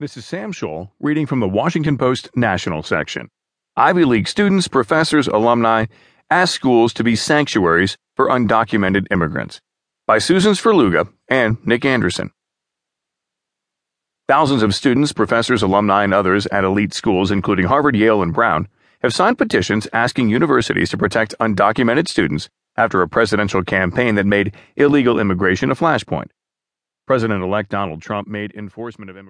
This is Sam Scholl reading from the Washington Post National section. Ivy League students, professors, alumni ask schools to be sanctuaries for undocumented immigrants by Susan Svrluga and Nick Anderson. Thousands of students, professors, alumni, and others at elite schools, including Harvard, Yale, and Brown, have signed petitions asking universities to protect undocumented students after a presidential campaign that made illegal immigration a flashpoint. President elect Donald Trump made enforcement of immigration